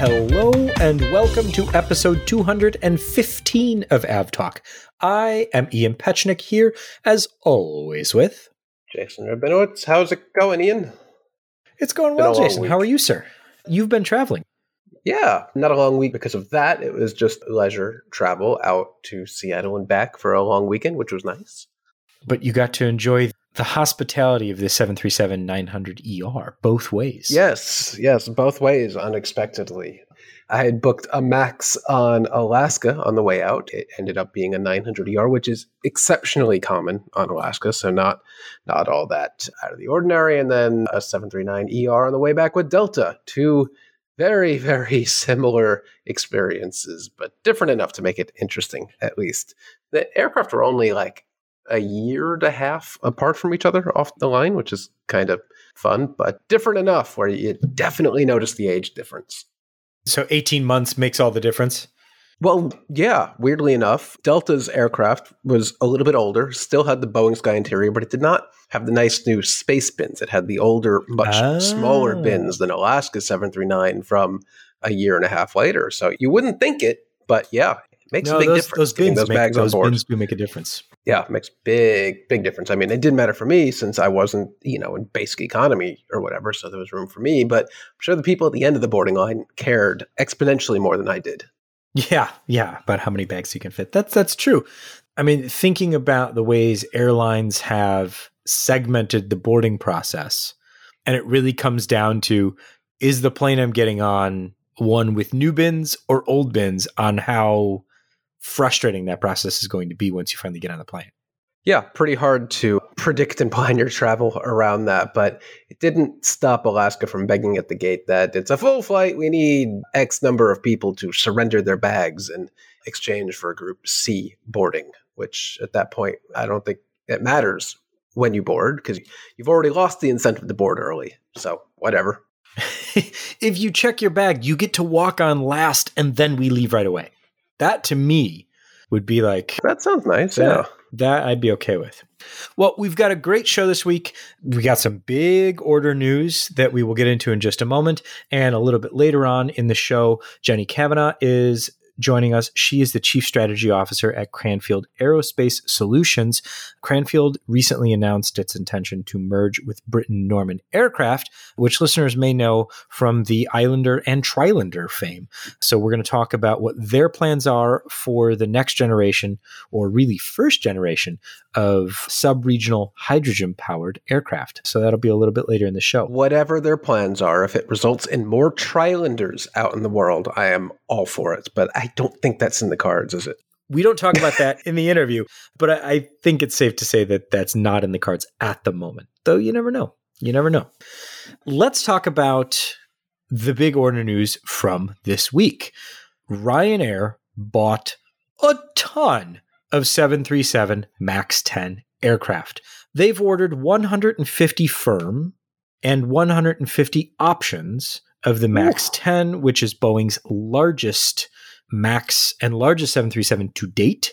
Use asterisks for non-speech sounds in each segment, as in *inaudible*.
Hello and welcome to episode 215 of AvTalk. I am Ian Petchenik here, as always, with Jason Rabinowitz. How's it going, Ian? It's going well, Jason. Week. How are you, sir? You've been traveling. Yeah, not a long week because of that. It was just leisure travel out to Seattle and back for a long weekend, which was nice. But you got to enjoy the hospitality of the 737 900 ER both ways. Yes, yes, both ways unexpectedly. I had booked a max on Alaska on the way out. It ended up being a 900 ER, which is exceptionally common on Alaska, so not not all that out of the ordinary. And then a 739 ER on the way back with Delta. Two very very *laughs* similar experiences, but different enough to make it interesting. At least the aircraft were only like a year and a half apart from each other off the line, which is kind of fun, but different enough where you definitely notice the age difference. So 18 months makes all the difference? Well, yeah, weirdly enough, Delta's aircraft was a little bit older, still had the Boeing Sky Interior, but it did not have the nice new space bins. It had the older, much oh. smaller ah. bins than Alaska 739 from a year and a half later. So you wouldn't think it, but yeah, makes no, a big those, difference. Those bins, those make, bags those on board. bins do make a difference yeah, makes big, big difference. I mean, it didn't matter for me since I wasn't, you know, in basic economy or whatever, so there was room for me. But I'm sure the people at the end of the boarding line cared exponentially more than I did. Yeah, yeah, about how many bags you can fit. That's that's true. I mean, thinking about the ways airlines have segmented the boarding process, and it really comes down to is the plane I'm getting on one with new bins or old bins on how frustrating that process is going to be once you finally get on the plane. Yeah, pretty hard to predict and plan your travel around that, but it didn't stop Alaska from begging at the gate that it's a full flight. We need X number of people to surrender their bags in exchange for Group C boarding, which at that point, I don't think it matters when you board because you've already lost the incentive to board early. So, whatever. *laughs* if you check your bag, you get to walk on last and then we leave right away. That to me would be like that sounds nice. Yeah. That I'd be okay with. Well, we've got a great show this week. We got some big order news that we will get into in just a moment. And a little bit later on in the show, Jenny Kavanagh is joining us. She is the Chief Strategy Officer at Cranfield Aerospace Solutions. Cranfield recently announced its intention to merge with Britten-Norman Aircraft, which listeners may know from the Islander and Trilander fame. So we're going to talk about what their plans are for the next generation, or really first generation, of sub-regional hydrogen-powered aircraft. So that'll be a little bit later in the show. Whatever their plans are, if it results in more Trilanders out in the world, I am all for it. But I don't think that's in the cards, is it? We don't talk about that in the interview, but I, I think it's safe to say that that's not in the cards at the moment. Though you never know. You never know. Let's talk about the big order news from this week. Ryanair bought a ton of 737 MAX 10 aircraft. They've ordered 150 firm and 150 options of the MAX Ooh. 10, which is Boeing's largest max and largest 737 to date.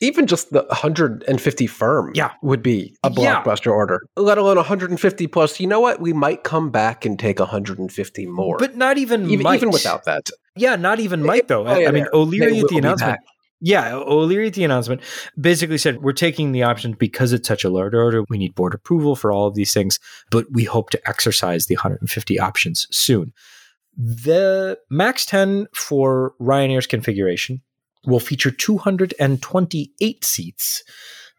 Even just the 150 firm yeah. would be a blockbuster yeah. order, let alone 150 plus. You know what? We might come back and take 150 more. But not even even, even without that. Yeah, not even might, though. I, I oh, mean, O'Leary at the announcement. Yeah, O'Leary at the announcement basically said, We're taking the option because it's such a large order. We need board approval for all of these things, but we hope to exercise the 150 options soon. The MAX 10 for Ryanair's configuration will feature 228 seats,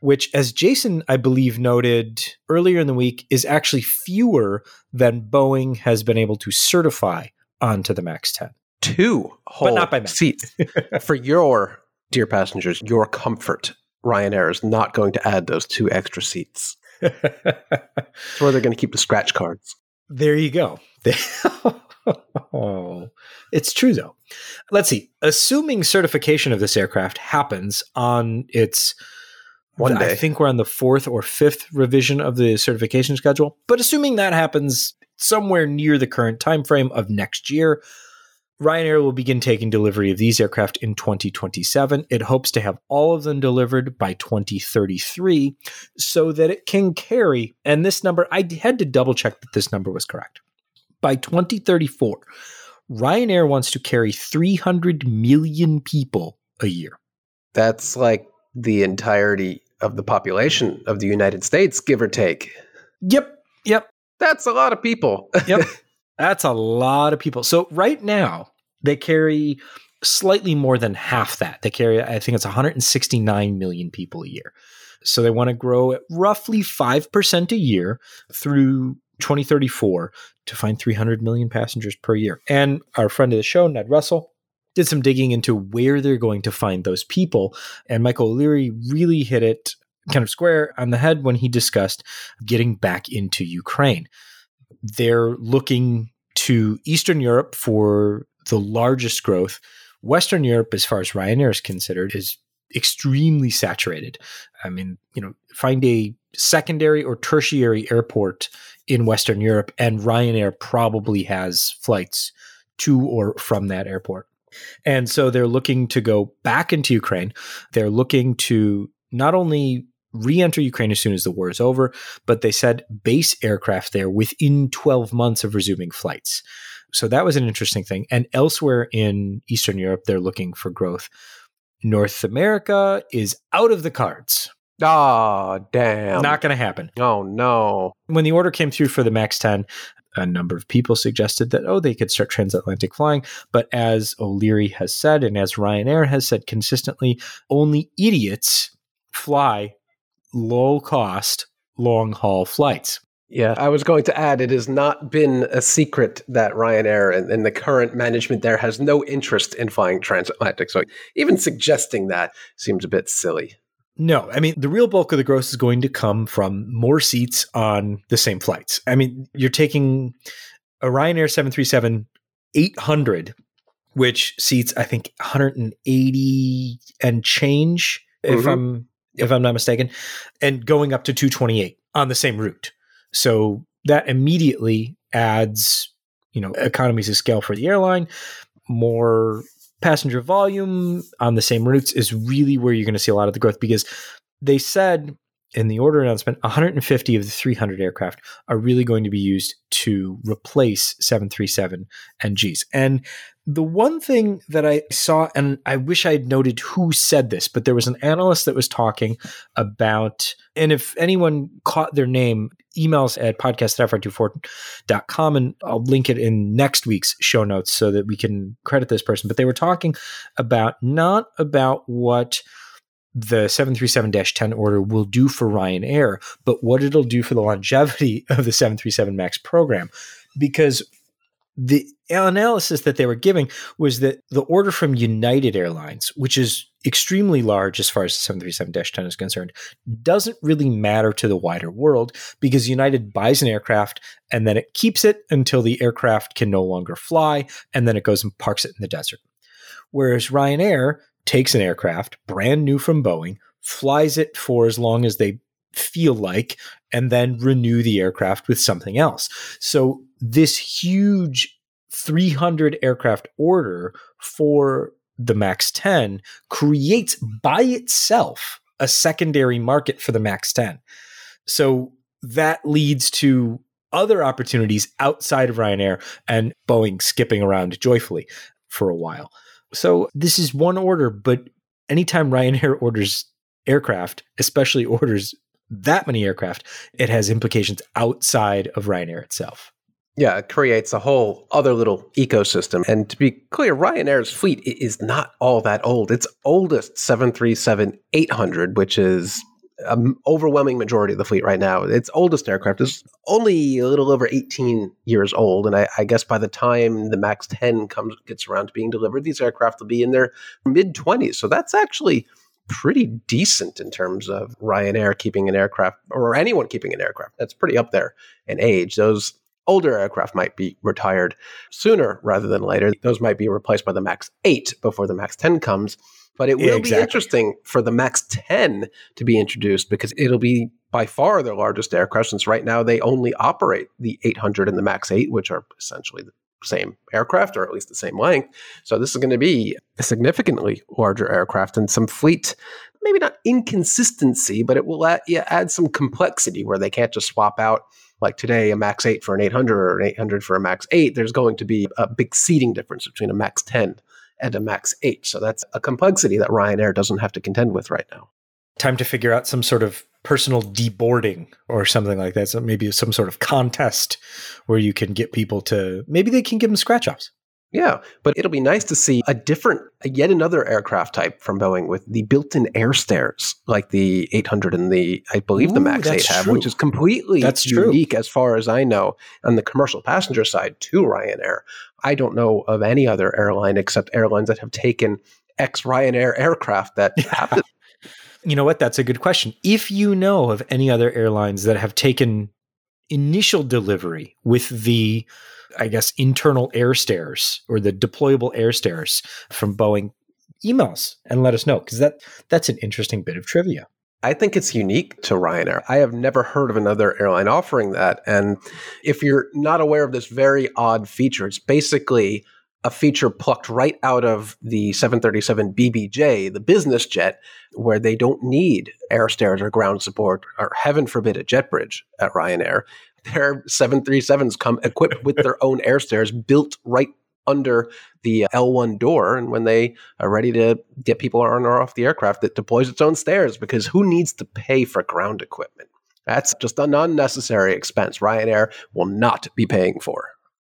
which, as Jason, I believe, noted earlier in the week, is actually fewer than Boeing has been able to certify onto the MAX 10. Two whole but not by seats *laughs* for your dear passengers, your comfort. Ryanair is not going to add those two extra seats. *laughs* That's where they're going to keep the scratch cards. There you go. *laughs* oh, *laughs* it's true though. Let's see. Assuming certification of this aircraft happens on its one day. I think we're on the fourth or fifth revision of the certification schedule. But assuming that happens somewhere near the current time frame of next year, Ryanair will begin taking delivery of these aircraft in 2027. It hopes to have all of them delivered by 2033 so that it can carry, and this number, I had to double check that this number was correct. By 2034, Ryanair wants to carry 300 million people a year. That's like the entirety of the population of the United States, give or take. Yep. Yep. That's a lot of people. *laughs* yep. That's a lot of people. So right now, they carry slightly more than half that. They carry, I think it's 169 million people a year. So they want to grow at roughly 5% a year through 2034 to find 300 million passengers per year. And our friend of the show, Ned Russell, did some digging into where they're going to find those people. And Michael O'Leary really hit it kind of square on the head when he discussed getting back into Ukraine. They're looking to Eastern Europe for the largest growth. Western Europe, as far as Ryanair is considered, is extremely saturated. I mean, you know, find a secondary or tertiary airport in Western Europe, and Ryanair probably has flights to or from that airport. And so they're looking to go back into Ukraine. They're looking to not only re enter Ukraine as soon as the war is over, but they said base aircraft there within 12 months of resuming flights. So that was an interesting thing. And elsewhere in Eastern Europe, they're looking for growth. North America is out of the cards. Oh, damn. Not going to happen. Oh, no. When the order came through for the MAX 10, a number of people suggested that, oh, they could start transatlantic flying. But as O'Leary has said, and as Ryanair has said consistently, only idiots fly low cost, long haul flights. Yeah, I was going to add it has not been a secret that Ryanair and, and, the current management there has no interest in flying transatlantic. So even suggesting that seems a bit silly. No, I mean, the real bulk of the growth is going to come from more seats on the same flights. I mean, you're taking a Ryanair 737 800, which seats, I think, 180 and change, mm-hmm. if I'm if I'm not mistaken, and going up to 228 on the same route. So that immediately adds, you know, economies of scale for the airline, more passenger volume on the same routes is really where you're going to see a lot of the growth because they said in the order announcement 150 of the 300 aircraft are really going to be used to replace 737 NGs. And the one thing that I saw, and I wish I had noted who said this, but there was an analyst that was talking about, and if anyone caught their name, emails at podcast at fr24.com, and I'll link it in next week's show notes so that we can credit this person. But they were talking about not about what the 737-10 order will do for Ryanair, but what it'll do for the longevity *laughs* of the 737 MAX program. Because the analysis that they were giving was that the order from United Airlines, which is extremely large as far as the 737 10 is concerned, doesn't really matter to the wider world because United buys an aircraft and then it keeps it until the aircraft can no longer fly and then it goes and parks it in the desert. Whereas Ryanair takes an aircraft, brand new from Boeing, flies it for as long as they feel like, and then renew the aircraft with something else. So this huge 300 aircraft order for the MAX 10 creates by itself a secondary market for the MAX 10. So that leads to other opportunities outside of Ryanair and Boeing skipping around joyfully for a while. So this is one order, but anytime Ryanair *laughs* orders aircraft, especially orders that many aircraft, it has implications outside of Ryanair itself. Yeah, it creates a whole other little ecosystem. And to be clear, Ryanair's fleet is not all that old. Its oldest 737 800, which is an overwhelming majority of the fleet right now. Its oldest aircraft is only a little over 18 years old, and I, I, guess by the time the Max 10 comes gets around to being delivered, these aircraft will be in their mid 20s. So that's actually pretty decent in terms of Ryanair keeping an aircraft or anyone keeping an aircraft. That's pretty up there in age. Those older aircraft might be retired sooner rather than later. Those might be replaced by the MAX 8 before the MAX 10 comes. But it will yeah, exactly. be interesting for the MAX 10 to be introduced because it'll be by far their largest aircraft since right now they only operate the 800 and the MAX 8, which are essentially the same aircraft or at least the same length. So this is going to be a significantly larger aircraft and some fleet, maybe not inconsistency, but it will add, yeah, add some complexity where they can't just swap out like today a Max 8 for an 800 or an 800 for a Max 8, there's going to be a big seating difference between a Max 10 and a Max 8. So that's a complexity that Ryanair doesn't have to contend with right now. Time to figure out some sort of personal deboarding or something like that. So maybe some sort of contest where you can get people to maybe they can give them scratch offs. Yeah, but it'll be nice to see a different, yet another aircraft type from Boeing with the built-in air stairs, like the 800 and the, I believe, the Max 8 have, true. which is completely that's unique true. as far as I know on the commercial passenger side to Ryanair. I don't know of any other airline except airlines that have taken ex Ryanair aircraft that *laughs* have. You know what? That's a good question. If you know of any other airlines that have taken initial delivery with the I guess, internal air stairs or the deployable air stairs from Boeing, emails and let us know because that that's an interesting bit of trivia. I think it's unique to Ryanair. I have never heard of another airline offering that. And if you're not aware of this very odd feature, it's basically a feature plucked right out of the 737 BBJ, the business jet, where they don't need air stairs or ground support, or heaven forbid a jet bridge at Ryanair *laughs* their 737s come equipped with their *laughs* own air stairs built right under the uh, L1 door. And when they are ready to get people on or off the aircraft, it deploys its own stairs because who needs to pay for ground equipment? That's just an unnecessary expense Ryanair will not be paying for.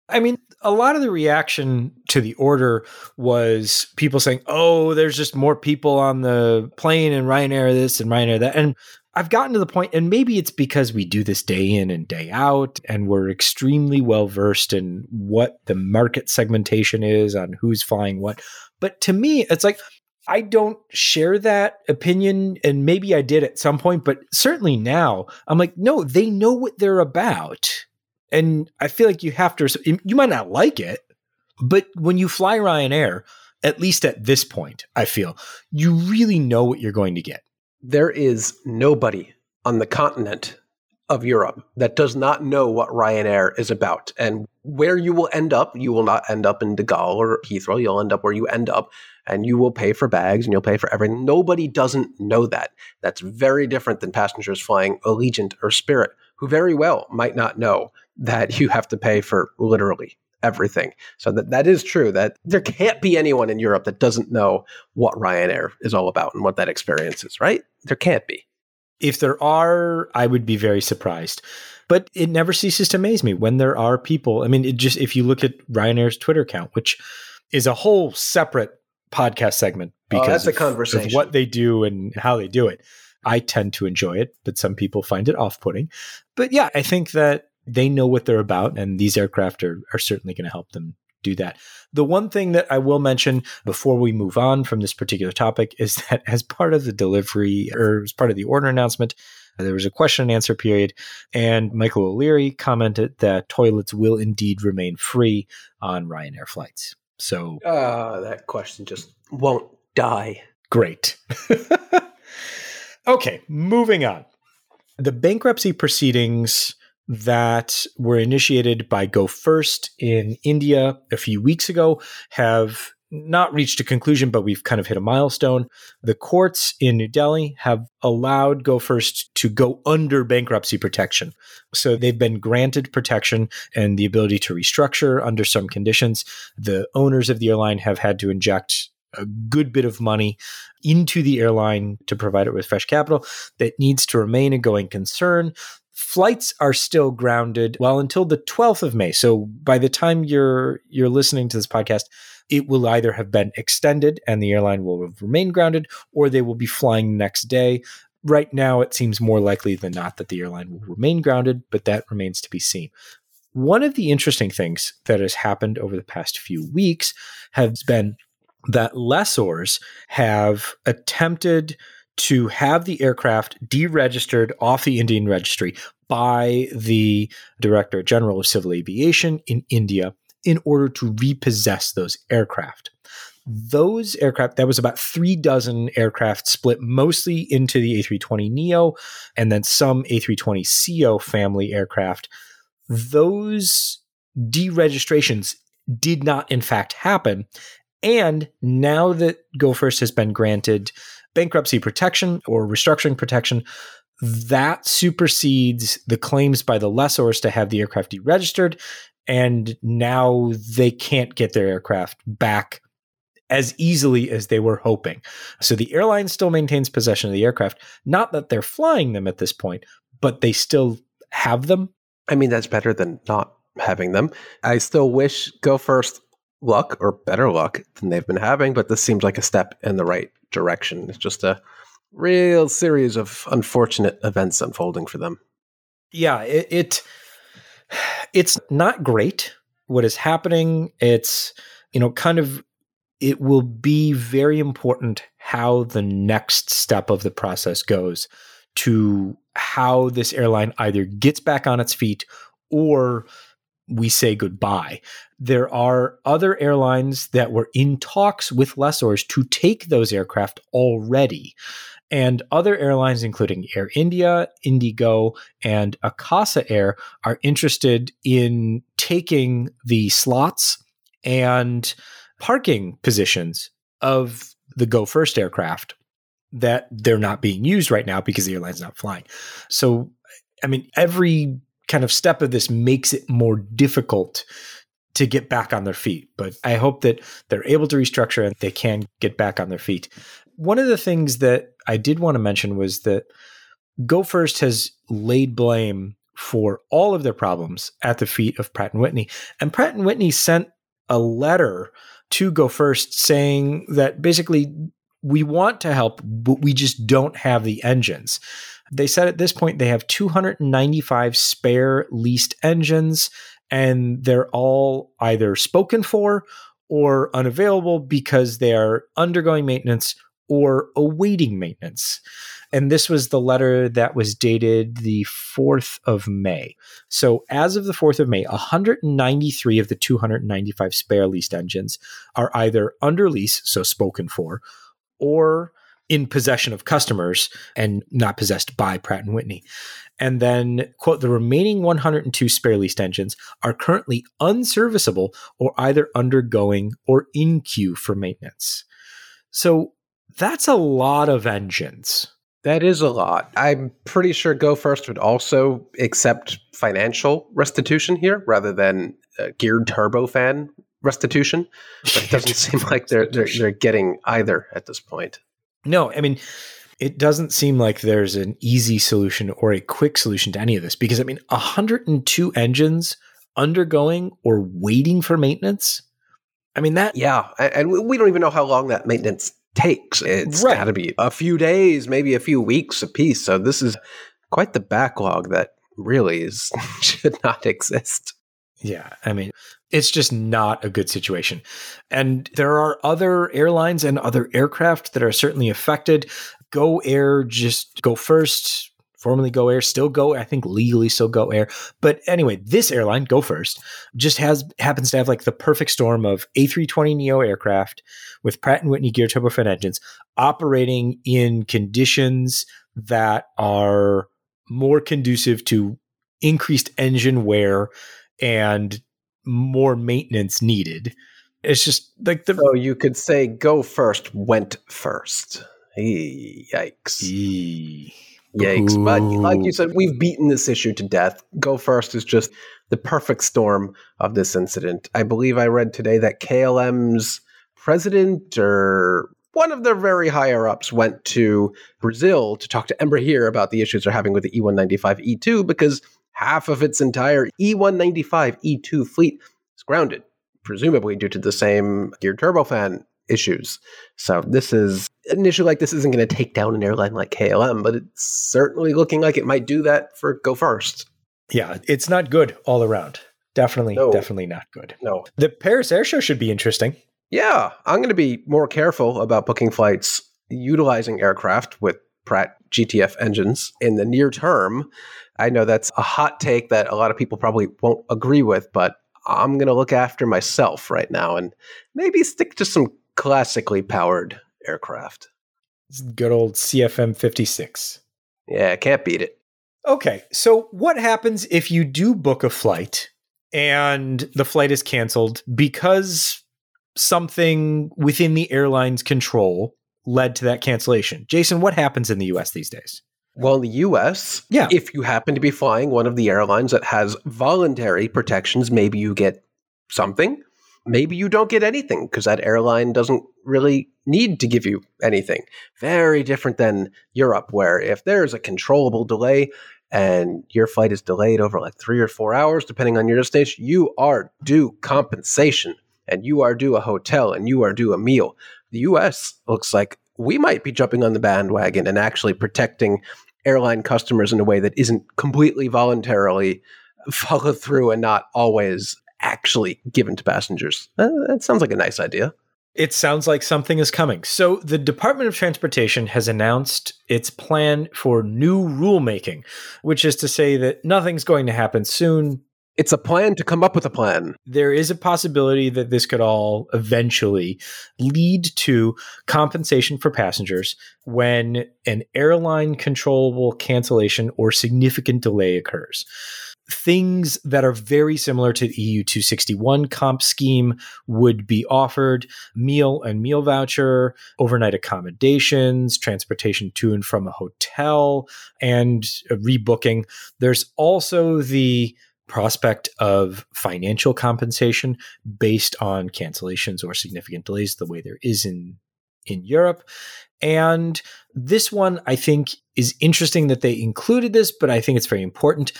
I mean, a lot of the reaction to the order was people saying, oh, there's just more people on the plane and Ryanair this and Ryanair that. And I've gotten to the point, and maybe it's because we do this day in and day out, and we're extremely well versed in what the market segmentation is on who's flying what. But to me, it's like, I don't share that opinion, and maybe I did at some point, but certainly now, I'm like, no, they know what they're about. And I feel like you have to, you might not like it, but when you fly Ryanair, at least at this point, I feel you really know what you're going to get there is nobody on the continent of Europe that does not know what Ryanair is about. And where you will end up, you will not end up in De Gaulle or Heathrow. You'll end up where you end up, and you will pay for bags and you'll pay for everything. Nobody doesn't know that. That's very different than passengers flying Allegiant or Spirit, who very well might not know that you have to pay for literally everything. So that that is true that there can't be anyone in Europe that doesn't know what Ryanair is all about and what that experience is, right? There can't be. If there are, I would be very surprised. But it never ceases to amaze me when there are people. I mean, it just if you look at Ryanair's Twitter account, which is a whole separate podcast segment because oh, that's of, a conversation. of what they do and how they do it. I tend to enjoy it, but some people find it off-putting. But yeah, I think that they know what they're about, and these aircraft are, are certainly going to help them do that. The one thing that I will mention before we move on from this particular topic is *laughs* that as part of the delivery or as part of the order announcement, there was a question and answer period, and Michael O'Leary commented that toilets will indeed remain free on Ryanair flights. So, uh, that question just won't die. Great. *laughs* okay, moving on. The bankruptcy proceedings that were initiated by Go First in India a few weeks ago have not reached a conclusion, but we've kind of hit a milestone. The courts in New Delhi have allowed Go First to go under bankruptcy protection. So they've been granted protection and the ability to restructure under some conditions. The owners of the airline have had to inject a good bit of money into the airline to provide it with fresh capital that needs to remain a going concern flights are still grounded well until the 12th of May. So by the time you're you're listening to this podcast, it will either have been extended and the airline will remain grounded or they will be flying next day. Right now it seems more likely than not that the airline will remain grounded, but that remains to be seen. One of the interesting things that has happened over the past few weeks has been that lessors have attempted to have the aircraft deregistered off the Indian registry by the Director General of Civil Aviation in India in order to repossess those aircraft. Those aircraft, that was about three dozen aircraft split mostly into the A320 Neo and then some A320 CEO family aircraft. Those deregistrations did not, in fact, happen. And now that Go First has been granted bankruptcy protection or restructuring protection, that supersedes the claims by the lessors to have the aircraft deregistered. And now they can't get their aircraft back as easily as they were hoping. So the airline still maintains possession of the aircraft. Not that they're flying them at this point, but they still have them. I mean, that's better than not having them. I still wish Go First luck or better luck than they've been having, but this seems like a step in the right direction. It's just a real series of unfortunate events unfolding for them. Yeah, it, it it's not great what is happening. It's you know kind of it will be very important how the next step of the process goes to how this airline either gets back on its feet or we say goodbye. There are other airlines that were in talks with lessors to take those aircraft already. And other airlines, including Air India, Indigo, and Akasa Air, are interested in taking the slots and parking positions of the Go First aircraft that they're not being used right now because the airline's not flying. So, I mean, every kind of step of this makes it more difficult to get back on their feet. But I hope that they're able to restructure and they can get back on their feet. One of the things that I did want to mention was that Go First has laid blame for all of their problems at the feet of Pratt and Whitney. And Pratt and Whitney sent a letter to Go First saying that basically we want to help, but we just don't have the engines. They said at this point they have 295 spare leased engines, and they're all either spoken for or unavailable because they are undergoing maintenance or awaiting maintenance. And this was the letter that was dated the 4th of May. So, as of the 4th of May, 193 of the 295 spare leased engines are either under lease, so spoken for, or in possession of customers and not possessed by Pratt and Whitney. And then, quote, the remaining 102 spare leased engines are currently unserviceable or either undergoing or in queue for maintenance. So that's a lot of engines. That is a lot. I'm pretty sure Go First would also accept financial restitution here rather than geared turbofan restitution. But it doesn't *laughs* seem like they're, they're they're getting either at this point. No, I mean, it doesn't seem like there's an easy solution or a quick solution to any of this because I mean, 102 engines undergoing or waiting for maintenance. I mean that yeah, and we don't even know how long that maintenance takes. It's right. got to be a few days, maybe a few weeks a piece. So this is quite the backlog that really is *laughs* should not exist. Yeah, I mean, it's just not a good situation. And there are other airlines and other aircraft that are certainly affected. Go Air just go first, formerly Go Air, still Go, I think legally still Go Air. But anyway, this airline, Go First, just has happens to have like the perfect storm of A320 Neo aircraft with Pratt and Whitney geared turbofan engines operating in conditions that are more conducive to increased engine wear and more maintenance needed. It's just like the. So you could say go first went first. Yikes. Yikes. Ooh. But like you said, we've beaten this issue to death. Go first is just the perfect storm of this incident. I believe I read today that KLM's president or one of their very higher ups went to Brazil to talk to Embraer about the issues they're having with the E195 E2 because half of its entire E195 E2 fleet is grounded, presumably due to the same geared turbofan issues. So this is an issue like this isn't going to take down an airline like KLM, but it's certainly looking like it might do that for Go First. Yeah, it's not good all around. Definitely, no. definitely not good. No. The Paris Air Show should be interesting. Yeah, I'm going to be more careful about booking flights utilizing aircraft with Pratt GTF engines in the near term I know that's a hot take that a lot of people probably won't agree with, but I'm going to look after myself right now and maybe stick to some classically powered aircraft. Good old CFM 56. Yeah, can't beat it. Okay, so what happens if you do book a flight and the flight is canceled because something within the airline's control led to that cancellation? Jason, what happens in the US these days? Well, in the US, Yeah. if you happen to be flying one of the airlines that has voluntary protections, maybe you get something. Maybe you don't get anything because that airline doesn't really need to give you anything. Very different than Europe, where if there's a controllable delay and your flight is delayed over like three or four hours, depending on your destination, you are due compensation and you are due a hotel and you are due a meal. The US looks like we might be jumping on the bandwagon and actually protecting airline customers in a way that isn't completely voluntarily *laughs* followed through and not always actually given to passengers. That sounds like a nice idea. It sounds like something is coming. So, the Department of Transportation has announced its plan for new rulemaking, which is to say that nothing's going to happen soon. It's a plan to come up with a plan. There is a possibility that this could all eventually lead to compensation for passengers when an airline controllable cancellation or significant delay occurs things that are very similar to the EU 261 comp scheme would be offered meal and meal voucher, overnight accommodations, transportation to and from a hotel, and rebooking. There's also the prospect of financial compensation based on cancellations or significant delays the way there is in in Europe. And this one I think is interesting that they included this, but I think it's very important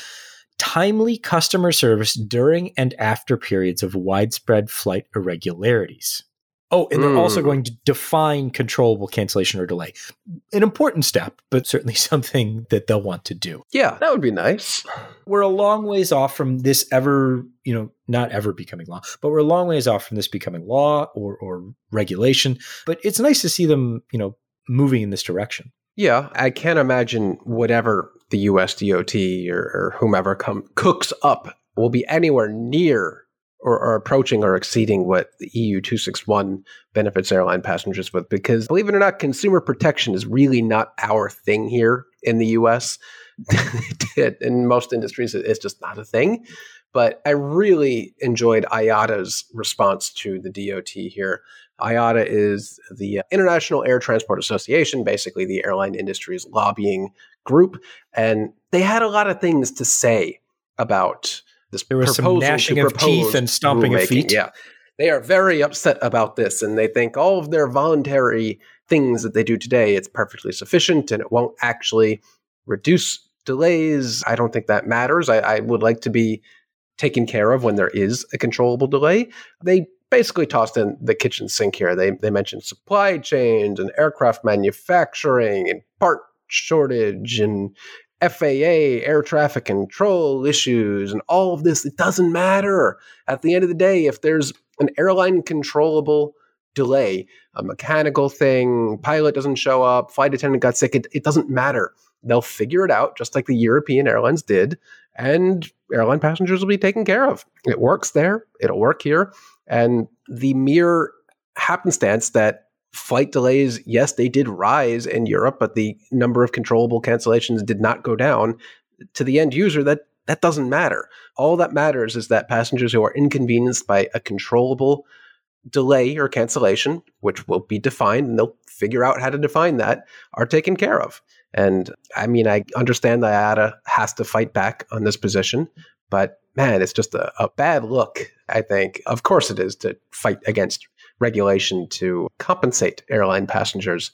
timely customer service during and after periods of widespread flight irregularities. Oh, and they're mm. also going to define controllable cancellation or delay. An important step, but certainly *laughs* something that they'll want to do. Yeah, that would be nice. We're a long ways off from this ever, you know, not ever becoming law, but we're a long ways off from this becoming law or, or regulation. But it's nice to see them, you know, moving in this direction. Yeah, I can't imagine whatever the US DOT or, or whomever come cooks up will be anywhere near or, or, approaching or exceeding what the EU 261 benefits airline passengers with. Because believe it or not, consumer protection is really not our thing here in the US. *laughs* in most industries, it's just not a thing. But I really enjoyed IATA's response to the DOT here. IATA is the International Air Transport Association, basically the airline industry's lobbying group, and they had a lot of things to say about this. There was some gnashing of teeth and stomping of feet. Yeah, they are very upset about this, and they think all of their voluntary things that they do today it's perfectly sufficient, and it won't actually reduce delays. I don't think that matters. I, I would like to be taken care of when there is a controllable delay. They basically tossed in the kitchen sink here. They they mentioned supply chains and aircraft manufacturing and part shortage and FAA air traffic control issues and all of this. It doesn't matter. At the end of the day, if there's an airline controllable delay, a mechanical thing, pilot doesn't show up, flight attendant got sick, it, it doesn't matter. They'll figure it out just like the European airlines did, and airline passengers will be taken care of. It works there, it'll work here. And the mere happenstance that flight delays, yes, they did rise in Europe, but the number of controllable cancellations did not go down. To the end user, that that doesn't matter. All that matters is that passengers who are inconvenienced by a controllable delay or cancellation, which will be defined, and they'll figure out how to define that, are taken care of. And I mean, I understand that IATA has to fight back on this position, but man, it's just a, a bad look, I think. Of course, it is to fight against regulation to compensate airline passengers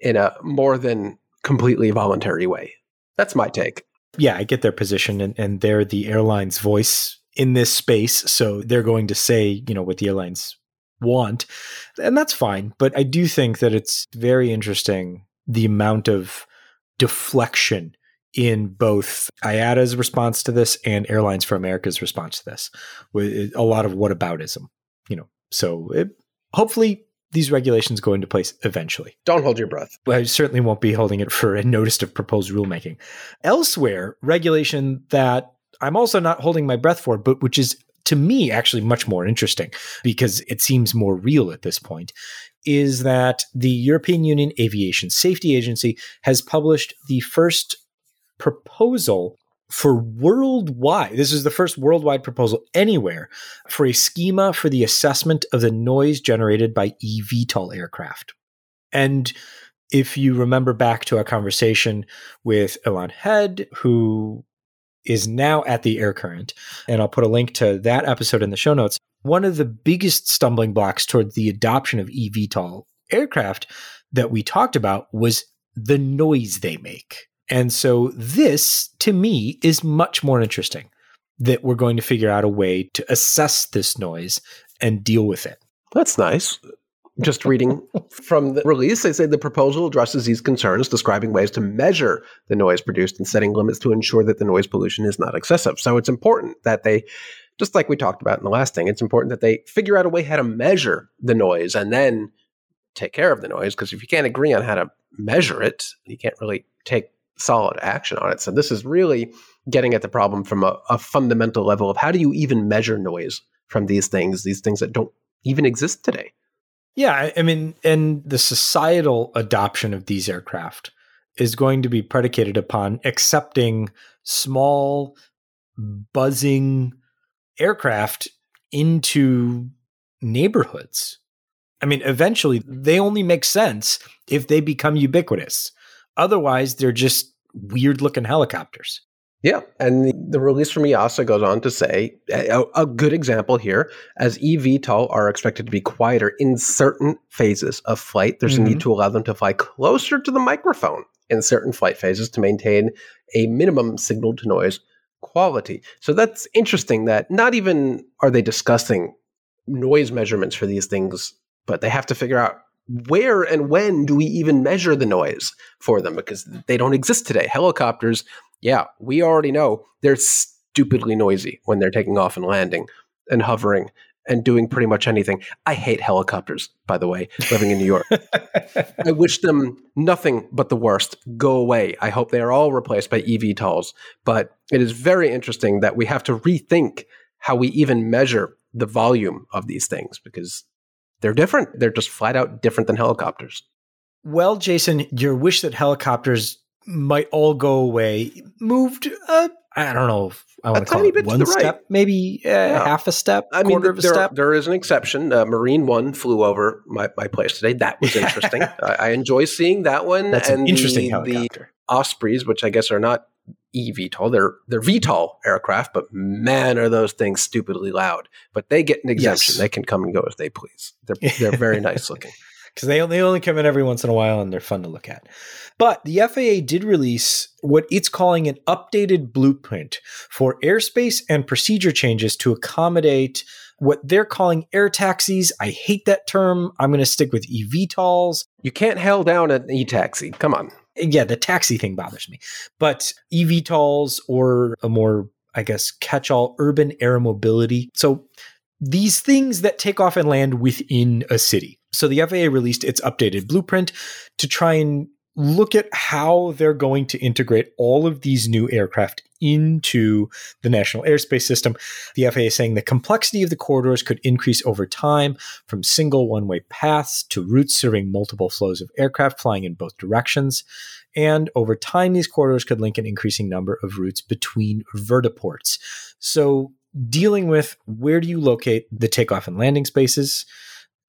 in a more than completely voluntary way. That's my take. Yeah, I get their position, and, and they're the airline's voice in this space. So they're going to say, you know, what the airlines want. And that's fine. But I do think that it's very interesting the amount of deflection in both IATA's response to this and Airlines for America's response to this, with eh, a lot of whataboutism, you know. So it, hopefully these regulations go into place eventually. Don't hold your breath. I certainly won't be holding it for a notice of proposed rulemaking. Elsewhere, regulation that I'm also not holding my breath for, but which is to me actually much more interesting because it seems more real at this point, is that the European Union Aviation Safety Agency has published the first proposal for worldwide, this is the first worldwide proposal anywhere for a schema for the assessment of the noise generated by eVTOL aircraft. And if you remember back to our conversation with Elan Head, who is now at the air current, and I'll put a link to that episode in the show notes. One of the biggest stumbling blocks toward the adoption of eVTOL aircraft that we talked about was the noise they make. And so this, to me, is much more interesting that we're going to figure out a way to assess this noise and deal with it. That's nice. Just reading *laughs* from the release, they say the proposal addresses these concerns, describing ways to measure the noise produced and setting limits to ensure that the noise pollution is not excessive. So it's important that they, just like we talked about in the last thing, it's important that they figure out a way how to measure the noise and then take care of the noise. Because if you can't agree on how to measure it, you can't really take solid action on it. So this is really getting at the problem from a, a fundamental level of how do you even measure noise from these things, these things that don't even exist today. Yeah, I mean, and the societal adoption of these aircraft is going to be predicated upon accepting small, buzzing aircraft into neighborhoods. I mean, eventually they only make sense if they become ubiquitous. Otherwise, they're just weird looking helicopters. Yeah, and the, the, release from EASA goes on to say a, a, good example here, as eVTOL are expected to be quieter in certain phases of flight, there's mm-hmm. a need mm-hmm. to allow them to fly closer to the microphone in certain flight phases to maintain a minimum signal to noise quality. So that's interesting that not even are they discussing noise measurements for these things, but they have to figure out where and when do we even measure the noise for them because they don't exist today. Helicopters yeah, we already know they're stupidly noisy when they're taking off and landing and hovering and doing pretty much anything. I hate helicopters, by the way, living in New York. *laughs* I wish them nothing but the worst. Go away. I hope they are all replaced by eVTOLs. But it is very interesting that we have to rethink how we even measure the volume of these things because they're different. They're just flat out different than helicopters. Well, Jason, your wish that helicopters might all go away moved uh, I don't know if I want to call it one step, right. maybe uh, yeah. half a step, I mean, there, step. There is an exception. Uh, Marine One flew over my, my place today. That was *laughs* interesting. I, I, enjoy seeing that one. That's and an interesting the, helicopter. The Ospreys, which I guess are not eVTOL, they're they're VTOL aircraft, but man, are those things stupidly loud. But they get an exemption. Yes. They can come and go as they please. They're they're very nice *laughs* looking because they they only come in every once in a while and they're fun to look at. But the FAA did release what it's calling an updated blueprint for airspace and procedure changes to accommodate what they're calling air taxis. I hate that term. I'm going to stick with eVTOLs. You can't hell down an e-taxi. Come on. Yeah, the taxi thing bothers me. But eVTOLs or a more, I guess, catch-all urban air mobility. So these things that take off and land within a city. So the FAA released its updated blueprint to try and look at how they're going to integrate all of these new aircraft into the national airspace system. The FAA is saying the complexity of the corridors could increase over time from single one way paths to routes serving multiple flows of aircraft flying in both directions. And over time, these corridors could link an increasing number of routes between vertiports. So, dealing with where do you locate the takeoff and landing spaces?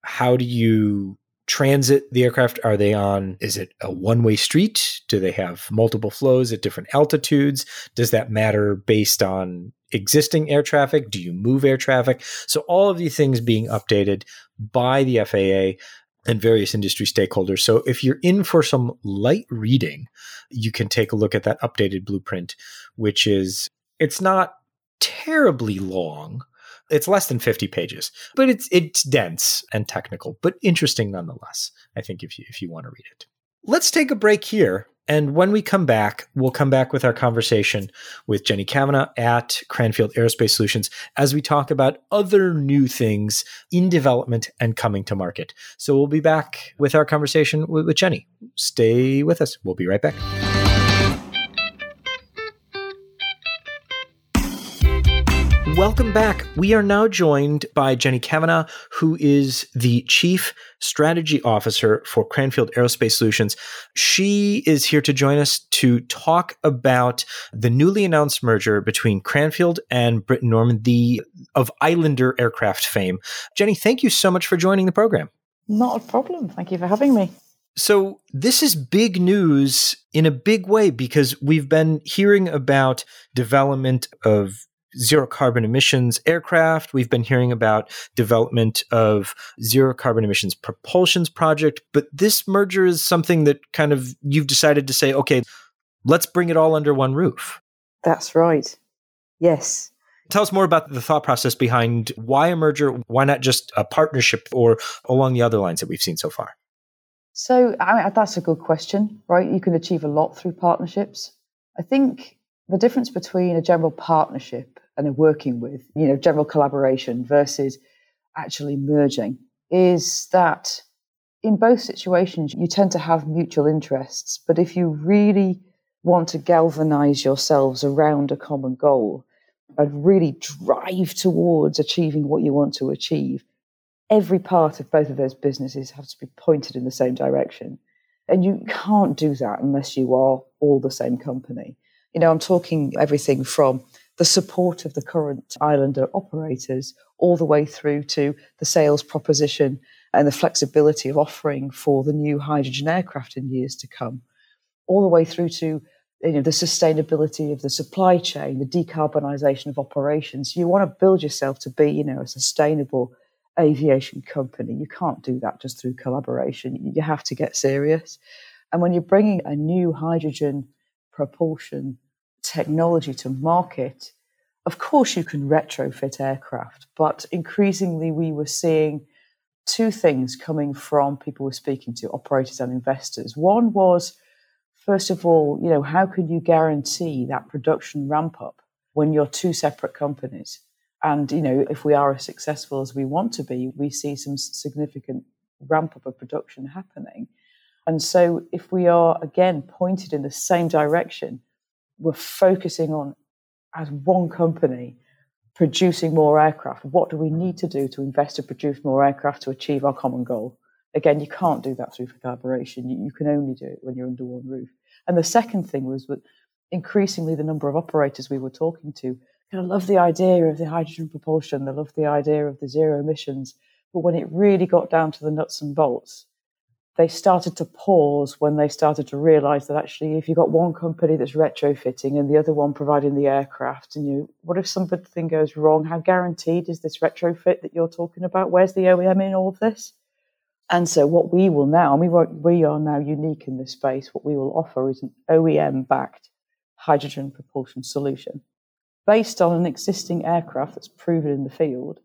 How do you transit the aircraft? Are they on, is it a one way street? Do they have multiple flows at different altitudes? Does that matter based on existing air traffic? Do you move air traffic? So, all of these things being updated by the FAA and various industry stakeholders. So, if you're in for some light reading, you can take a look at that updated blueprint, which is, it's not terribly long it's less than 50 pages, but it's it's dense and technical, but interesting nonetheless. I think if you if you want to read it. Let's take a break here. And when we come back, we'll come back with our conversation with Jenny Kavanagh at Cranfield Aerospace Solutions as we talk about other new things in development and coming to market. So we'll be back with our conversation with Jenny. Stay with us. We'll be right back. Welcome back. We are now joined by Jenny Kavanagh, who is the Chief Strategy Officer for Cranfield Aerospace Solutions. She is here to join us to talk about the newly announced merger between Cranfield and Britten-Norman, the of Islander aircraft fame. Jenny, thank you so much for joining the program. Not a problem. Thank you for having me. So, this is big news in a big way because we've been hearing about development of zero carbon emissions aircraft. We've been hearing about development of zero carbon emissions propulsions project, but this merger is something that kind of you've decided to say, okay, let's bring it all under one roof. That's right. Yes. Tell us more about the thought process behind why a merger, why not just a partnership or along the other lines that we've seen so far? So I mean, that's a good question, right? You can achieve a lot through partnerships. I think the difference between a general partnership and a working with, you know, general collaboration versus actually merging is that in both situations you tend to have mutual interests. But if you really want to galvanize yourselves around a common goal and really drive towards achieving what you want to achieve, every part of both of those businesses has to be pointed in the same direction. And you can't do that unless you are all the same company. You know, I'm talking everything from the support of the current Islander operators all the way through to the sales proposition and the flexibility of offering for the new hydrogen aircraft in years to come, all the way through to you know, the sustainability of the supply chain, the decarbonisation of operations. You want to build yourself to be, you know, a sustainable aviation company. You can't do that just through collaboration. You have to get serious. And when you're bringing a new hydrogen propulsion technology to market, of course you can retrofit aircraft, but increasingly we were seeing two things coming from people we're speaking to, operators and investors. One was, first of all, you know, how can you guarantee that production ramp up when you're two separate companies? And, you know, if we are as successful as we want to be, we see some significant ramp up of production happening. And so, if we are again pointed in the same direction, we're focusing on as one company producing more aircraft. What do we need to do to invest to produce more aircraft to achieve our common goal? Again, you can't do that through collaboration. You, you can only do it when you're under one roof. And the second thing was that increasingly the number of operators we were talking to kind of love the idea of the hydrogen propulsion, they love the idea of the zero emissions. But when it really got down to the nuts and bolts, they started to pause when they started to realize that actually, if you've got one company that's retrofitting and the other one providing the aircraft, and you, what if something goes wrong? How guaranteed is this retrofit that you're talking about? Where's the OEM in all of this? And so, what we will now, and we, we are now unique in this space, what we will offer is an OEM backed hydrogen propulsion solution based on an existing aircraft that's proven in the field,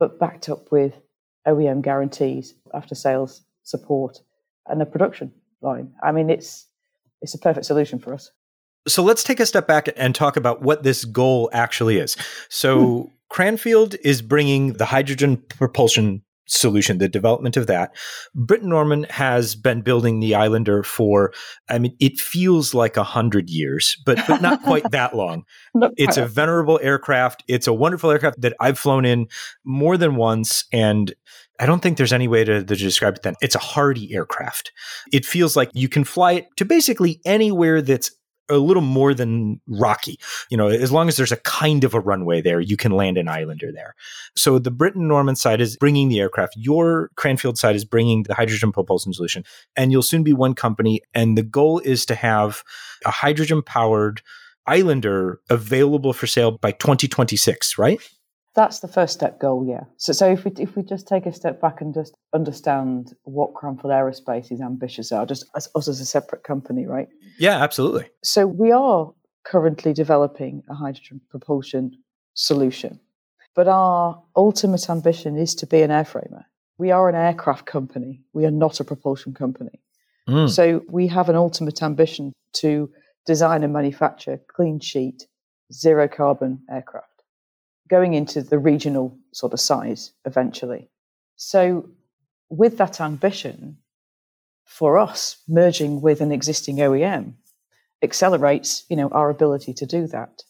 but backed up with OEM guarantees, after sales support, and a production line. I mean, it's it's a perfect solution for us. So let's take a step back and talk about what this goal actually is. So hmm. Cranfield is bringing the hydrogen propulsion solution, the development of that. Britten-Norman has been building the Islander for, I mean, it feels like a hundred years, but, but not quite that *laughs* long. it's a venerable aircraft. It's a wonderful aircraft that I've flown in more than once. And I don't think there's any way to, to, describe it then. It's a hardy aircraft. It feels like you can fly it to basically anywhere that's a little more than rocky. You know, as long as there's a kind of a runway there, you can land an Islander there. So the Britten-Norman side is bringing the aircraft. Your Cranfield side is bringing the hydrogen propulsion solution. And you'll soon be one company. And the goal is to have a hydrogen powered Islander available for sale by 2026, right? That's the first step goal, yeah. So, so if we if we just take a step back and just understand what Cranfield Aerospace's ambitions are, just as us as a separate company, right? Yeah, absolutely. So we are currently developing a hydrogen propulsion solution, but our ultimate ambition is to be an airframer. We are an aircraft company. We are not a propulsion company. Mm. So we have an ultimate ambition to design and manufacture clean sheet, zero carbon aircraft going into the regional sort of size eventually. So, with that ambition, for us, merging with an existing OEM accelerates, you know, our ability to do that.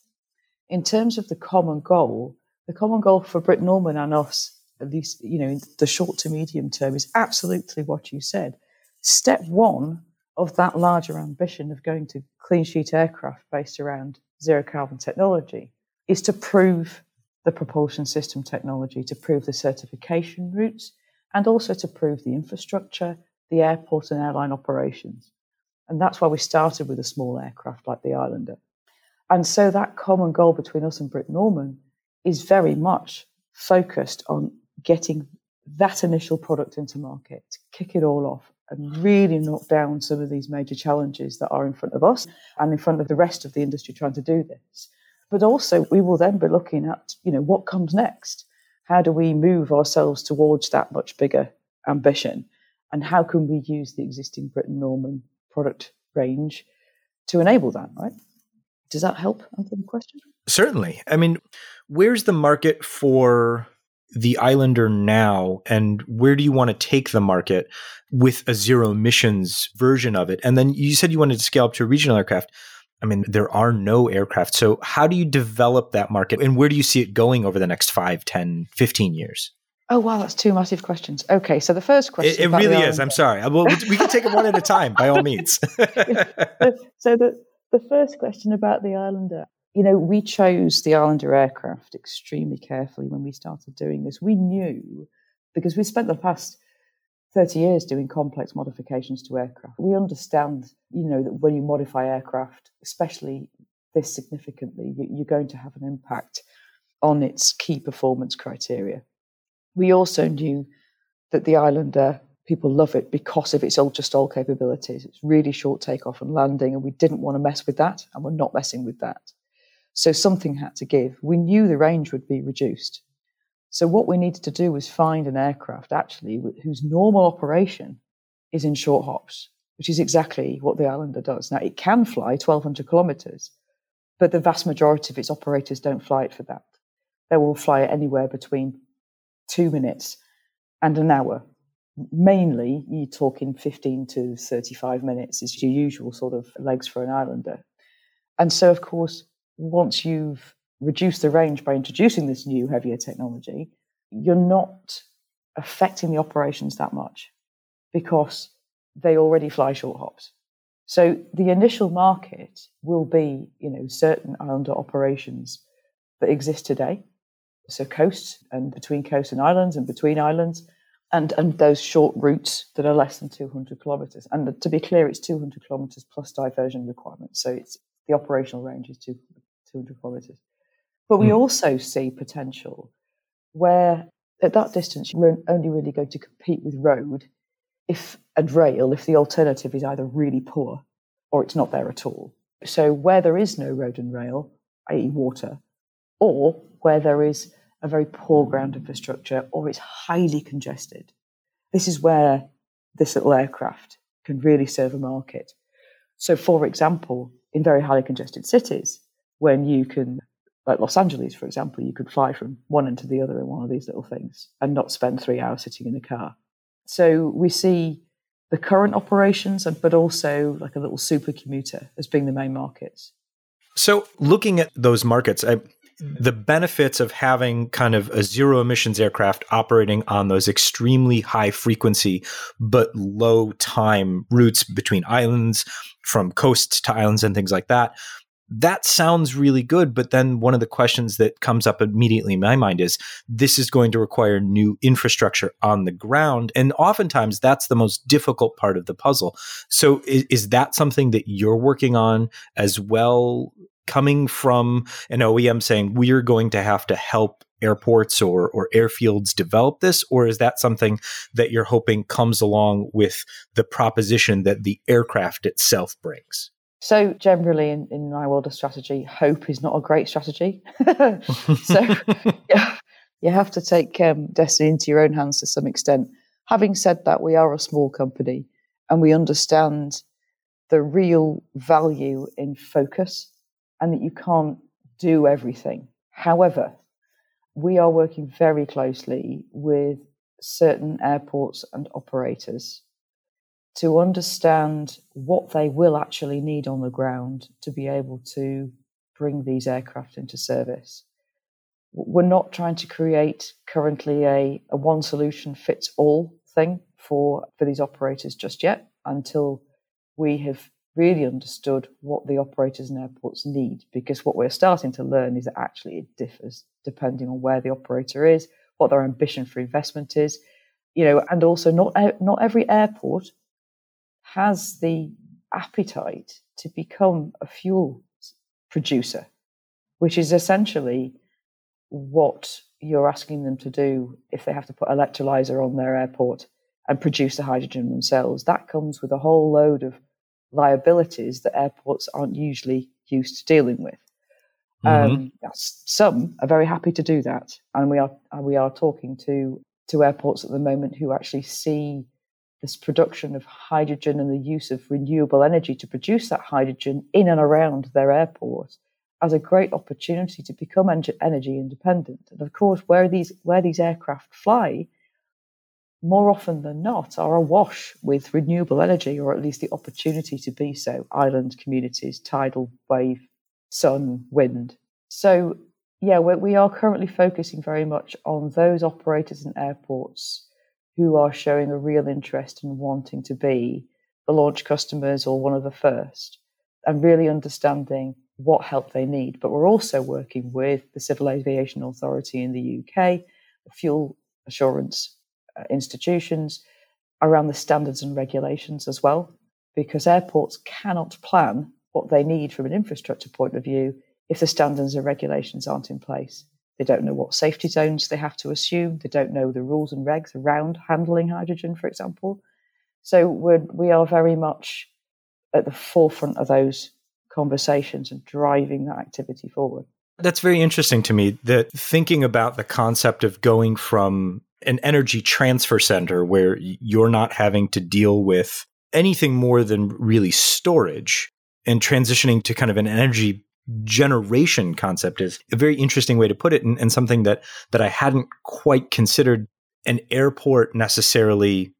In terms of the common goal, the common goal for Britten-Norman and us, at least, you know, in the short to medium term, is absolutely what you said. Step one of that larger ambition of going to clean sheet aircraft based around zero carbon technology is to prove the propulsion system technology to prove the certification routes and also to prove the infrastructure, the airport and airline operations. And that's why we started with a small aircraft like the Islander. And so that common goal between us and Britten-Norman is very much focused on getting that initial product into market, to kick it all off, and really knock down some of these major challenges that are in front of us and in front of the rest of the industry trying to do this. But also, we will then be looking at, you know, what comes next. How do we move ourselves towards that much bigger ambition? And how can we use the existing Britten-Norman product range to enable that, right? Does that help answer the question? Certainly. I mean, where's the market for the Islander now, and where do you want to take the market with a zero emissions version of it? And then you said you wanted to scale up to regional aircraft. I mean, there are no aircraft. So, how do you develop that market, and where do you see it going over the next 5, 10, 15 years? Oh, wow, that's two massive questions. Okay, so the first question. It, it really is. I'm sorry. Well, we can take it one at a time, by all means. *laughs* *laughs* so, the, the first question about the Islander you know, we chose the Islander aircraft extremely carefully when we started doing this. We knew because we spent the past 30 years doing complex modifications to aircraft. We understand, you know, that when you modify aircraft, especially this significantly, you're going to have an impact on its key performance criteria. We also knew that the Islander people love it because of its ultra STOL capabilities. It's really short takeoff and landing, and we didn't want to mess with that, and we're not messing with that. So something had to give. We knew the range would be reduced. So what we needed to do was find an aircraft actually whose normal operation is in short hops, which is exactly what the Islander does. Now it can fly 1200 kilometers, but the vast majority of its operators don't fly it for that. They will fly it anywhere between two minutes and an hour. Mainly, you're talking 15 to 35 minutes is your usual sort of legs for an Islander. And so, of course, once you've reduced the range by introducing this new heavier technology, you're not affecting the operations that much because they already fly short hops. So the initial market will be, you know, certain Islander operations that exist today. So coasts and between coasts and islands and between islands and, and those short routes that are less than 200 kilometers. And to be clear, it's 200 kilometers plus diversion requirements. So it's the operational range is 200 200 kilometers. But we mm. also see potential where at that distance you're only really going to compete with road if and rail if the alternative is either really poor or it's not there at all. So where there is no road and rail, i.e. water, or where there is a very poor ground infrastructure or it's highly congested, this is where this little aircraft can really serve a market. So, for example, in very highly congested cities, when you can, like Los Angeles, for example, you could fly from one end to the other in one of these little things and not spend three hours sitting in a car. So we see the current operations, but also like a little super commuter as being the main markets. So looking at those markets, I, the benefits of having kind of a zero emissions aircraft operating on those extremely high frequency but low time routes between islands from coasts to islands and things like that that sounds really good. But then one of the questions that comes up immediately in my mind is this is going to require new infrastructure on the ground. And oftentimes that's the most difficult part of the puzzle. So is, is that something that you're working on as well? Coming from an OEM saying we're going to have to help airports or, or airfields develop this? Or is that something that you're hoping comes along with the proposition that the aircraft itself brings? So generally, in, in my world of strategy, hope is not a great strategy. *laughs* so *laughs* yeah, you have to take um, destiny into your own hands to some extent. Having said that, we are a small company and we understand the real value in focus and that you can't do everything. However, we are working very closely with certain airports and operators to understand what they will actually need on the ground to be able to bring these aircraft into service. We're not trying to create currently a, a one solution fits all thing for, for these operators just yet until we have really understood what the operators and airports need. Because what we're starting to learn is that actually it differs depending on where the operator is, what their ambition for investment is, you know, and also not not every airport has the appetite to become a fuel producer, which is essentially what you're asking them to do if they have to put electrolyzer on their airport and produce the hydrogen themselves. That comes with a whole load of liabilities that airports aren't usually used to dealing with. Mm-hmm. Um, some are very happy to do that, and we are we are talking to to airports at the moment who actually see this production of hydrogen and the use of renewable energy to produce that hydrogen in and around their airport as a great opportunity to become energy independent. And of course, where these where these aircraft fly, more often than not, are awash with renewable energy, or at least the opportunity to be so. Island communities, tidal wave, sun, wind. So, yeah, we, we are currently focusing very much on those operators and airports who are showing a real interest in wanting to be the launch customers or one of the first, and really understanding what help they need. But we're also working with the Civil Aviation Authority in the UK, fuel assurance uh, institutions around the standards and regulations as well, because airports cannot plan what they need from an infrastructure point of view if the standards and regulations aren't in place. They don't know what safety zones they have to assume. They don't know the rules and regs around handling hydrogen, for example. So we're, we are very much at the forefront of those conversations and driving that activity forward. That's very interesting to me that thinking about the concept of going from an energy transfer center where you're not having to deal with anything more than really storage and transitioning to kind of an energy generation concept is a very interesting way to put it and, and something that that I hadn't quite considered an airport necessarily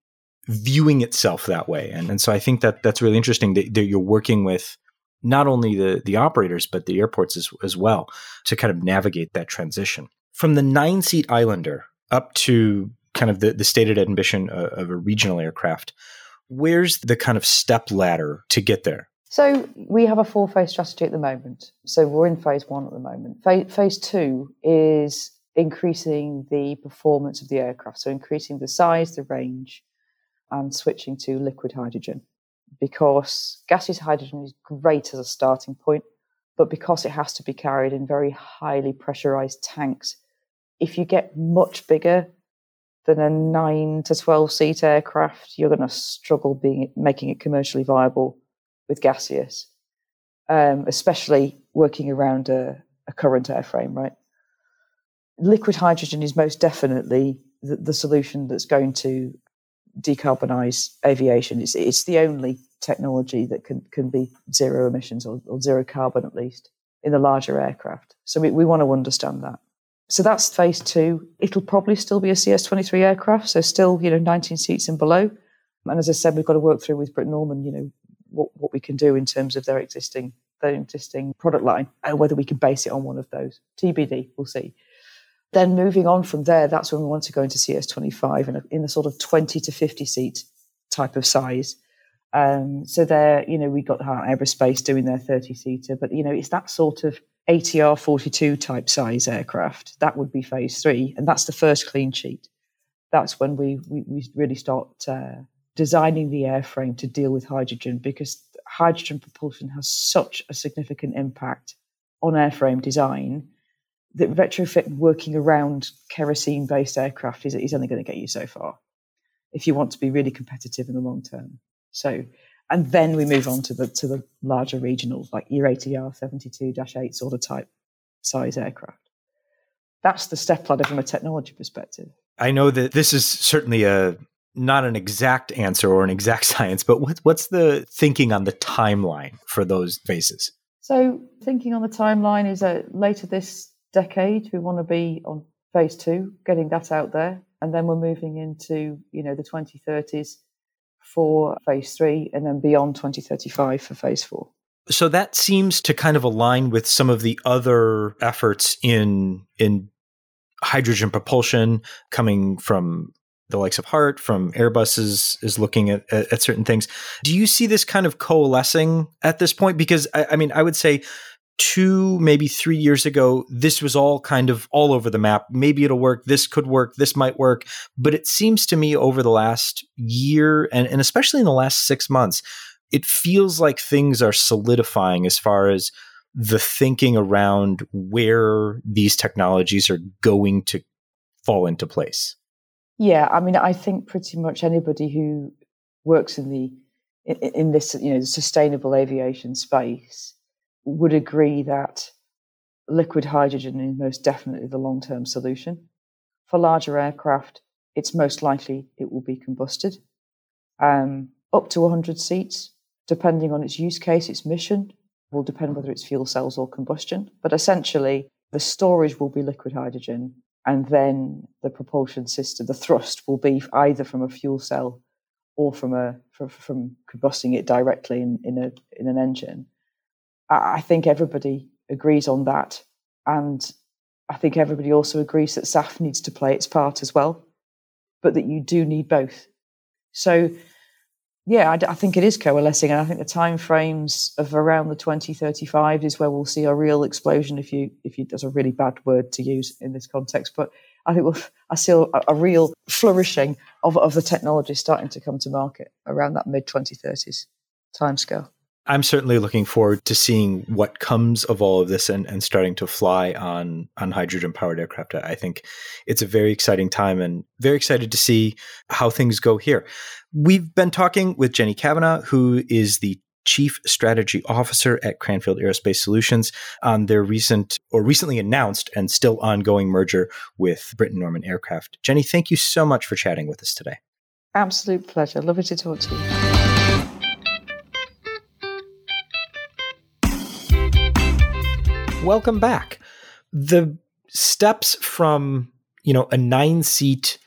viewing itself that way. And, and so I think that that's really interesting that, that you're working with not only the, the operators, but the airports as, as well to kind of navigate that transition. From the nine seat Islander up to kind of the, the stated ambition of, of a regional aircraft, where's the kind of step ladder to get there? So we have a four phase strategy at the moment. So we're in phase one at the moment. Phase, two is increasing the performance of the aircraft, so increasing the size, the range, and switching to liquid hydrogen because gaseous hydrogen is great as a starting point, but because it has to be carried in very highly pressurized tanks, if you get much bigger than a nine to 12 seat aircraft, you're going to struggle being making it commercially viable with gaseous, um, especially working around a, a current airframe, right? Liquid hydrogen is most definitely the, the solution that's going to decarbonize aviation. It's, it's the only technology that can, can be zero emissions or, or zero carbon at least in the larger aircraft. So we, we want to understand that. So that's phase two. It'll probably still be a CS23 aircraft, so still, you know, 19 seats and below. And as I said, we've got to work through with Britten-Norman, you know, what, what we can do in terms of their existing their existing product line and whether we can base it on one of those. TBD, we'll see. Then moving on from there, that's when we want to go into CS25 in a, in a sort of 20 to 50 seat type of size. Um, so there, you know, we got Heart Aerospace doing their 30 seater, but you know, it's that sort of ATR 42 type size aircraft. That would be phase three, and that's the first clean sheet. That's when we we, we really start uh, designing the airframe to deal with hydrogen because hydrogen propulsion has such a significant impact on airframe design that retrofit working around kerosene based aircraft is, is only going to get you so far if you want to be really competitive in the long term. So, and then we move on to the to the larger regionals like your ATR 72-8 sort of type size aircraft. That's the step ladder from a technology perspective. I know that this is certainly a not an exact answer or an exact *laughs* science, but what, what's the thinking on the timeline for those phases? So, thinking on the timeline is that later this decade, we want to be on phase two, getting that out there, and then we're moving into you know the 2030s for phase three, and then beyond 2035 for phase four. So that seems to kind of align with some of the other efforts in in hydrogen propulsion coming from the likes of Heart, from Airbus is is looking at, at, at certain things. Do you see this kind of coalescing at this point? Because I, I mean, I would say two, maybe three years ago, this was all kind of all over the map. Maybe it'll work. This could work. This might work. But it seems to me over the last year and, and especially in the last six months, it feels like things are solidifying as far as the thinking around where these technologies are going to fall into place. Yeah, I mean, I think pretty much anybody who works in the in, this you know sustainable aviation space would agree that liquid hydrogen is most definitely the long term solution. For larger aircraft, it's most likely it will be combusted. Um, up to 100 seats, depending on its use case, its mission, will depend whether it's fuel cells or combustion. But essentially, the storage will be liquid hydrogen, and then the propulsion system, the thrust will be either from a fuel cell or from a from, from combusting it directly in, in a in an engine. I think everybody agrees on that. And I think everybody also agrees that SAF needs to play its part as well, but that you do need both. So, yeah, I, I think it is coalescing. And I think the time frames of around the 2035 is where we'll see a real explosion, if you, if you, that's a really bad word to use in this context. But I think we'll, I see a, a real flourishing of, of the technology starting to come to market around that mid 2030s timescale. I'm certainly looking forward to seeing what comes of all of this and, and starting to fly on on hydrogen powered aircraft. I think it's a very exciting time and very excited to see how things go here. We've been talking with Jenny Kavanagh, who is the Chief Strategy Officer at Cranfield Aerospace Solutions on their recent or recently announced and still ongoing merger with Britten Norman Aircraft. Jenny, thank you so much for chatting with us today. Absolute pleasure. Lovely to talk to you. Welcome back. The steps from, you know, a nine seat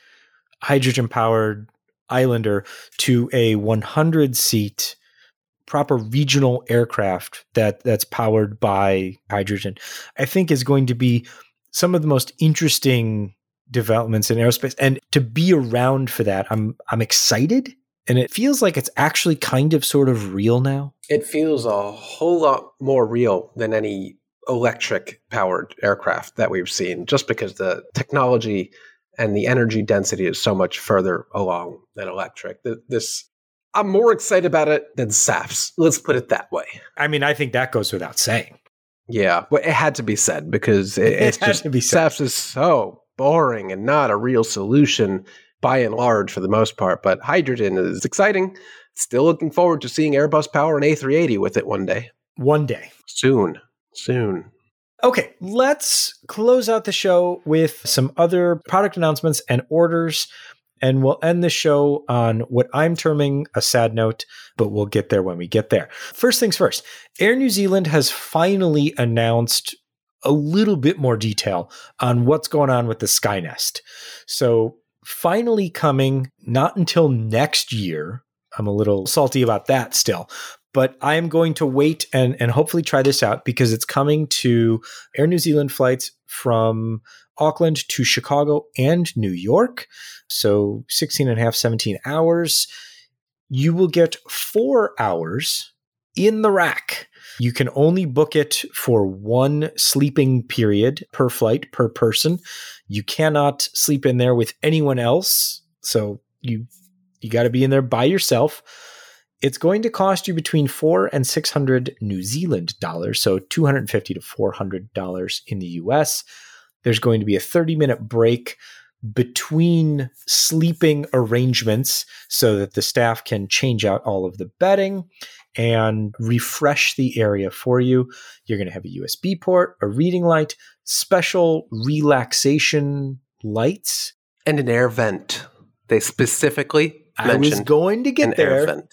hydrogen powered Islander to a 100 seat proper regional aircraft that that's powered by hydrogen, I think is going to be some of the most interesting developments in aerospace. And to be around for that, I'm I'm excited. And it feels like it's actually kind of sort of real now. It feels a whole lot more real than any electric powered aircraft that we've seen, just because the technology and the energy density is so much further along than electric. This I'm more excited about it than SAFs. Let's put it that way. I mean, I think that goes without saying. Yeah, but it had to be said because it, *laughs* it's just to be SAFs is so boring and not a real solution by and large for the most part. But hydrogen is exciting. Still looking forward to seeing Airbus power an A380 with it one day. One day. Soon soon. Okay, let's close out the show with some other product announcements and orders. And we'll end the show on what I'm terming a sad note, but we'll get there when we get there. First things first Air New Zealand has finally announced a little bit more detail on what's going on with the Skynest. So, finally coming not until next year. I'm a little salty about that still, but I am going to wait and, and hopefully try this out because it's coming to Air New Zealand flights from Auckland to Chicago and New York. So 16 and a half, 17 hours. You will get four hours in the rack. You can only book it for one sleeping period per flight per person. You cannot sleep in there with anyone else. So you you got to be in there by yourself. It's going to cost you between four and six hundred New Zealand dollars, so two hundred and fifty to four hundred dollars in the U.S. There's going to be a thirty minute break between sleeping arrangements so that the staff can change out all of the bedding and refresh the area for you. You're going to have a USB port, a reading light, special relaxation lights, and an air vent. They specifically I was going to get there.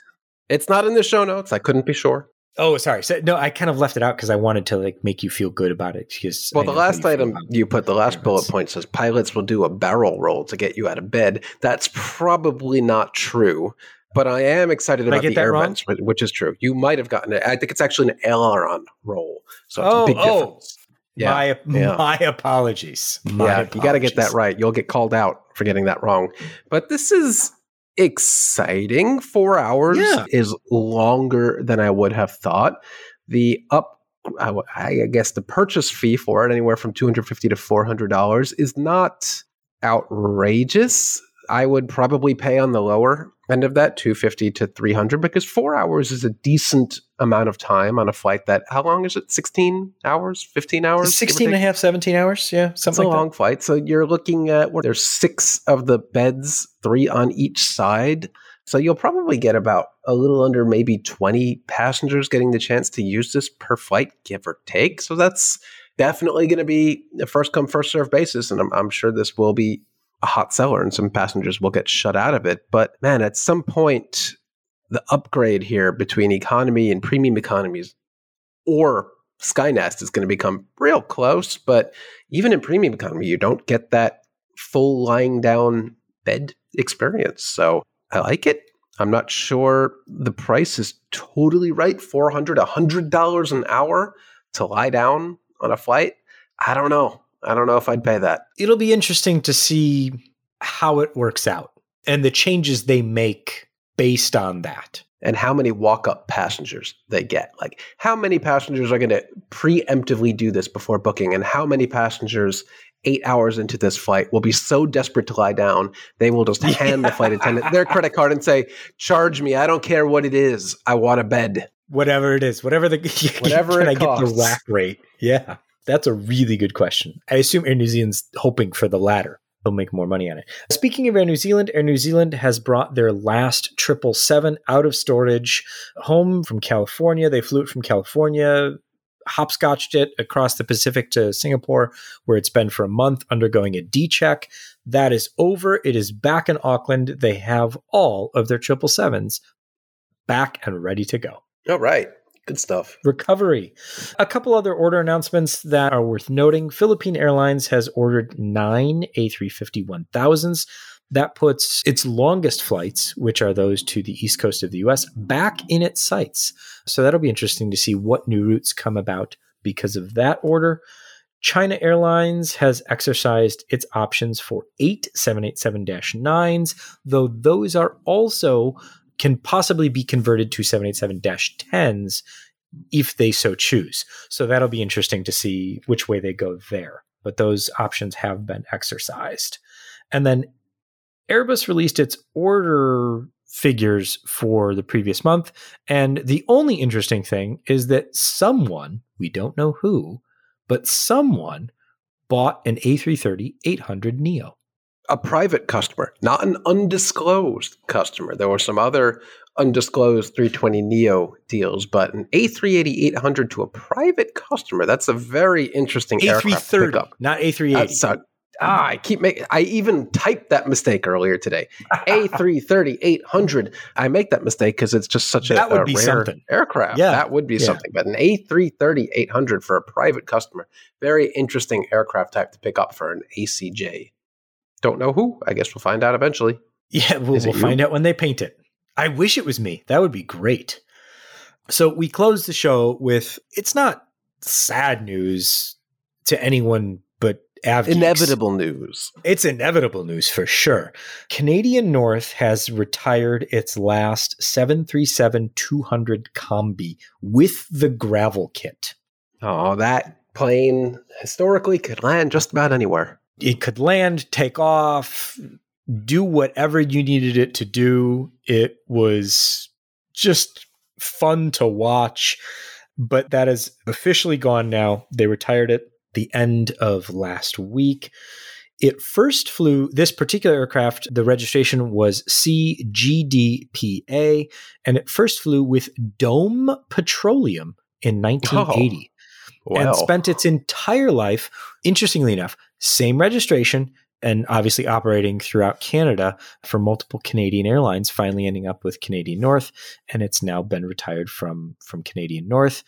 It's not in the show notes. I couldn't be sure. Oh, sorry. So, no, I kind of left it out because I wanted to like make you feel good about it. Because well, the last item you put, the last bullet point says pilots will do a barrel roll to get you out of bed. That's probably not true, but I am excited about the air wrong? vents, which is true. You might have gotten it. I think it's actually an aileron roll, so it's oh, a big oh. difference. Yeah, my, yeah. my apologies. My yeah, apologies. you got to get that right. You'll get called out for getting that wrong. But this is exciting. Four hours yeah. is longer than I would have thought. The up I guess the purchase fee for it, anywhere from 250 to $400, is not outrageous. I would probably pay on the lower end of that 250 to 300 because four hours is a decent amount of time on a flight that how long is it? 16 hours? 15 hours 16 and a half 17 hours? Yeah something it's like a long that. flight so you're looking at where there's six of the beds three on each side so you'll probably get about a little under maybe 20 passengers getting the chance to use this per flight give or take so that's definitely going to be a first come first serve basis and I'm, I'm sure this will be a hot seller and some passengers will get shut out of it. But man, at some point, the upgrade here between economy and premium economies or Skynest is going to become real close. But even in premium economy, you don't get that full lying down bed experience. So I like it. I'm not sure the price is totally right. $400, $100 an hour to lie down on a flight. I don't know. I don't know if I'd pay that. It'll be interesting to see how it works out and the changes they make based on that. And how many walk up passengers they get. Like, how many passengers are going to preemptively do this before booking? And how many passengers eight hours into this flight will be so desperate to lie down, they will just *laughs* hand the flight attendant their credit card and say, Charge me. I don't care what it is. I want a bed. Whatever it is, whatever the *laughs* whatever can it I costs. get the rack rate? Yeah. That's a really good question. I assume Air New Zealand's hoping for the latter. They'll make more money on it. Speaking of Air New Zealand, Air New Zealand has brought their last 777 out of storage home from California. They flew it from California, hopscotched it across the Pacific to Singapore, where it's been for a month undergoing a D check. That is over. It is back in Auckland. They have all of their 777s back and ready to go. All right. Good stuff. Recovery. A couple other order announcements that are worth noting. Philippine Airlines has ordered nine A350 1000s. That puts its longest flights, which are those to the east coast of the US, back in its sights. So that'll be interesting to see what new routes come about because of that order. China Airlines has exercised its options for eight 787 9s, though those are also can possibly be converted to 787 10s if they so choose. So that'll be interesting to see which way they go there. But those options have been exercised. And then Airbus released its order figures for the previous month. And the only interesting thing is that someone, we don't know who, but someone bought an A330 800 Neo a private customer, not an undisclosed customer. There were some other undisclosed 320 Neo deals, but an A380 800 to a private customer, that's a very interesting aircraft A330, pickup. not A380. That's a, ah, I keep making, I even typed that mistake earlier today. *laughs* A330 800. I make that mistake because it's just such a, That would a be rare something. aircraft. Yeah. That would be Yeah. something. But an A330 800 for a private customer, very interesting aircraft type to pick up for an ACJ. Don't know who. I guess we'll find out eventually. Yeah, we'll, we'll find out when they paint it. I wish it was me. That would be great. So we close the show with it's not sad news to anyone but Av geeks. Inevitable news. It's inevitable news for sure. Canadian North has retired its last 737 200 Combi with the gravel kit. Oh, that plane historically could land just about anywhere. It could land, take off, do whatever you needed it to do. It was just fun to watch, but that is officially gone now. They retired it the end of last week. It first flew this particular aircraft, the registration was CGDPA, and it first flew with Dome Petroleum in *laughs* 1980 Well, and spent its entire life, interestingly enough, same registration and obviously operating throughout Canada for multiple Canadian airlines, finally ending up with Canadian North, and it's now been retired from from Canadian North.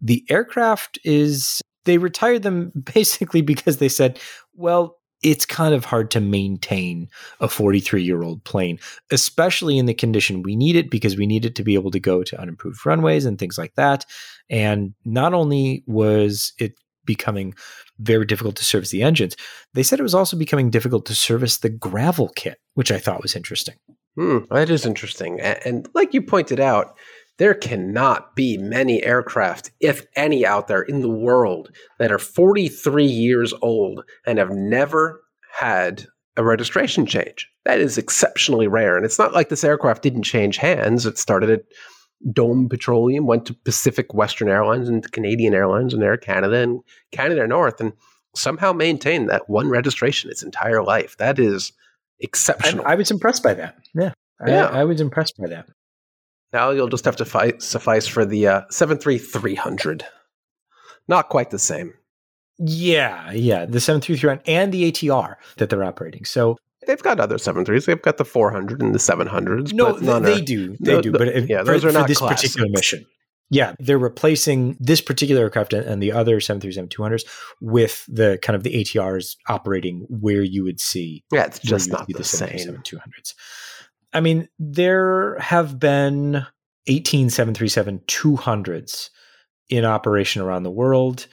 The aircraft is they retired them *laughs* basically because they said, well, it's kind of hard to maintain a 43 year old plane, especially in the condition we need it because we need it to be able to go to unimproved runways and things like that. And not only was it becoming very difficult to service the engines, they said it was also becoming difficult to service the gravel kit, which I thought was interesting. Hmm, that is interesting. And, like you pointed out, there cannot be many aircraft, if any, out there in the world that are 43 years old and have never had a registration change. That is exceptionally rare. And it's not like this aircraft didn't change hands. It started at Dome Petroleum, went to Pacific Western Airlines and Canadian Airlines and Air Canada and Canada North, and somehow maintained that one registration its entire life. That is exceptional. I, I was impressed by that. Yeah. Yeah. I, I was impressed by that. Now you'll just have to fi- suffice for the uh, 73300. Not quite the same. Yeah, yeah, the 733 and the ATR that they're operating. So They've got other 73s. They've got the 400 and the 700s. no, none they are- do, they no, do. But if, yeah, for, those are for not this particular mission, yeah, they're replacing this particular aircraft and, and the other 737-200s with the kind of the ATRs operating where you would see Yeah, it's just not see the same. 737-200s. I mean, there have been 18 737-200s in operation around the world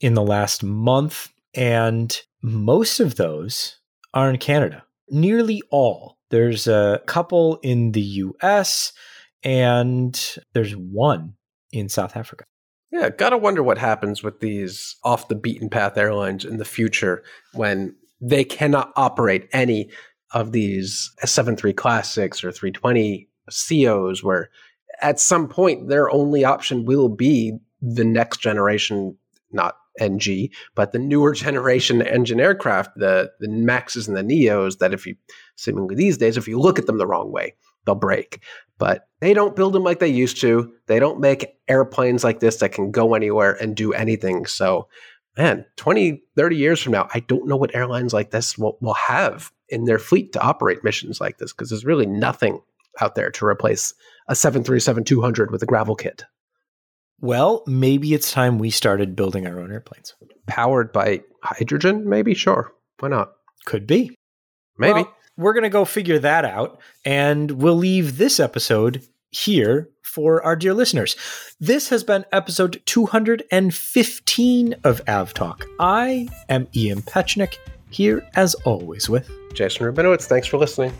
in the last month, and most of those are in Canada. Nearly all. There's a couple in the US, and there's one in South Africa. Yeah, gotta wonder what happens with these off the beaten path airlines in the future when they cannot operate any of these 73 classics or 320 CEOs, where at some point their only option will be the next generation, not NG, but the newer *laughs* generation engine aircraft, the the Maxes and the Neos. That if you seemingly these days, if you look at them the wrong way, they'll break. But they don't build them like they used to. They don't make airplanes like this that can go anywhere and do anything. So, man, 20, 30 years from now, I don't know what airlines like this will, will have in their fleet to operate missions like this because there's really nothing out there to replace a 737 200 with a gravel kit Well, maybe it's time we started building our own airplanes. powered by hydrogen. Maybe, sure. Why not? Could be. Maybe. Well, we're going to go figure that out, and we'll leave this episode here for our dear listeners. This has been episode 215 of Av Talk. I am Ian Petchenik, here as always with Jason Rabinowitz. thanks for listening.